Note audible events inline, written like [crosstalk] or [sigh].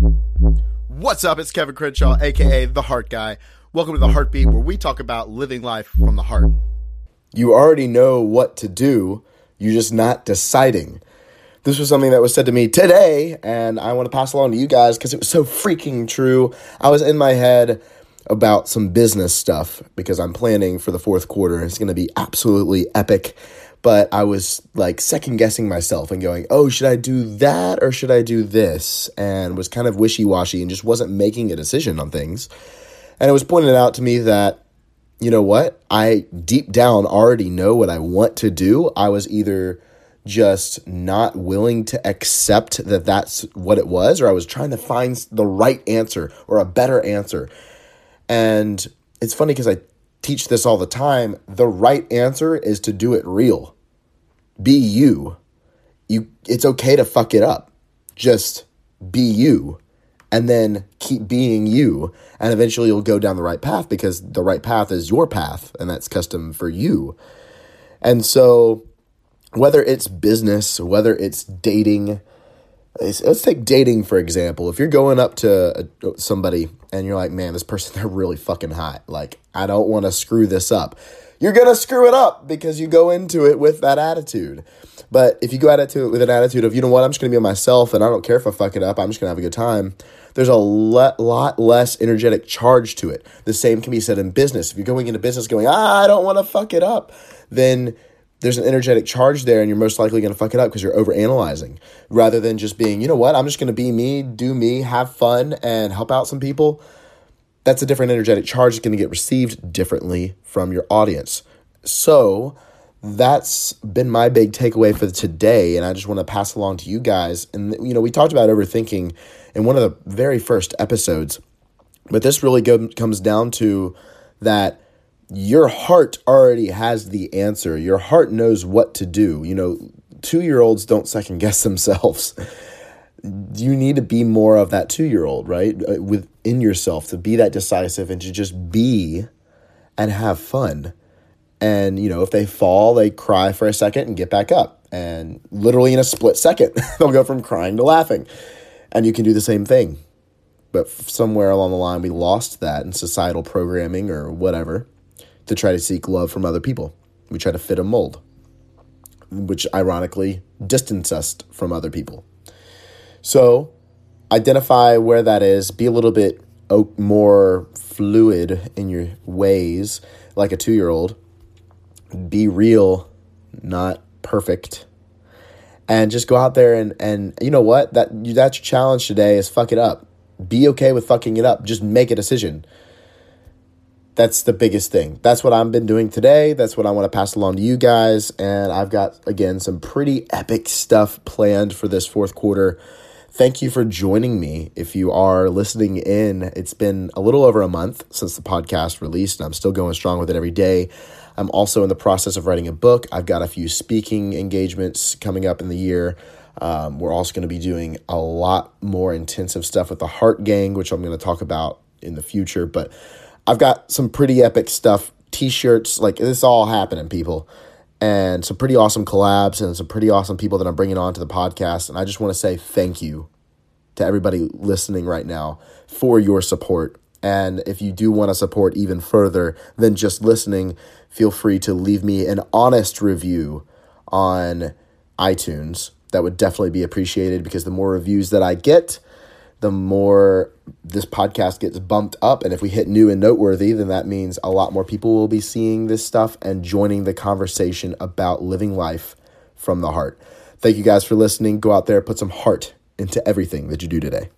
What's up? It's Kevin Crenshaw, aka The Heart Guy. Welcome to The Heartbeat, where we talk about living life from the heart. You already know what to do, you're just not deciding. This was something that was said to me today, and I want to pass along to you guys because it was so freaking true. I was in my head about some business stuff because I'm planning for the fourth quarter. It's going to be absolutely epic. But I was like second guessing myself and going, oh, should I do that or should I do this? And was kind of wishy washy and just wasn't making a decision on things. And it was pointed out to me that, you know what? I deep down already know what I want to do. I was either just not willing to accept that that's what it was, or I was trying to find the right answer or a better answer. And it's funny because I teach this all the time. The right answer is to do it real. Be you. You it's okay to fuck it up. Just be you and then keep being you and eventually you'll go down the right path because the right path is your path and that's custom for you. And so whether it's business, whether it's dating, let's take dating for example. If you're going up to somebody and you're like, man, this person, [laughs] they're really fucking hot. Like, I don't want to screw this up. You're going to screw it up because you go into it with that attitude. But if you go at it with an attitude of, you know what, I'm just going to be myself and I don't care if I fuck it up, I'm just going to have a good time, there's a le- lot less energetic charge to it. The same can be said in business. If you're going into business going, ah, I don't want to fuck it up, then there's an energetic charge there and you're most likely going to fuck it up because you're over analyzing rather than just being, you know what, I'm just going to be me, do me, have fun, and help out some people. That's a different energetic charge. It's going to get received differently from your audience. So that's been my big takeaway for today. And I just want to pass along to you guys. And, you know, we talked about overthinking in one of the very first episodes, but this really go- comes down to that your heart already has the answer. Your heart knows what to do. You know, two year olds don't second guess [laughs] themselves. you need to be more of that two year old, right? Uh, within yourself to be that decisive and to just be and have fun. And, you know, if they fall, they cry for a second and get back up. And literally in a split second, [laughs] they'll go from crying to laughing. And you can do the same thing. But somewhere along the line, we lost that in societal programming or whatever to try to seek love from other people. We try to fit a mold, which ironically distance us from other people. So identify where that is, be a little bit more fluid in your ways, like a two year old. Be real, not perfect. And just go out there and, and you know what? That that's your challenge today is fuck it up. Be okay with fucking it up. Just make a decision. That's the biggest thing. That's what I've been doing today. That's what I want to pass along to you guys. And I've got, again, some pretty epic stuff planned for this fourth quarter. Thank you for joining me. If you are listening in, it's been a little over a month since the podcast released, and I'm still going strong with it every day. I'm also in the process of writing a book. I've got a few speaking engagements coming up in the year. Um, we're also going to be doing a lot more intensive stuff with the Heart Gang, which I'm going to talk about in the future. But I've got some pretty epic stuff, t-shirts, like this all happening, people and some pretty awesome collabs and some pretty awesome people that I'm bringing on to the podcast. And I just want to say thank you to everybody listening right now for your support. And if you do want to support even further than just listening, feel free to leave me an honest review on iTunes. That would definitely be appreciated because the more reviews that I get, the more this podcast gets bumped up. And if we hit new and noteworthy, then that means a lot more people will be seeing this stuff and joining the conversation about living life from the heart. Thank you guys for listening. Go out there, put some heart into everything that you do today.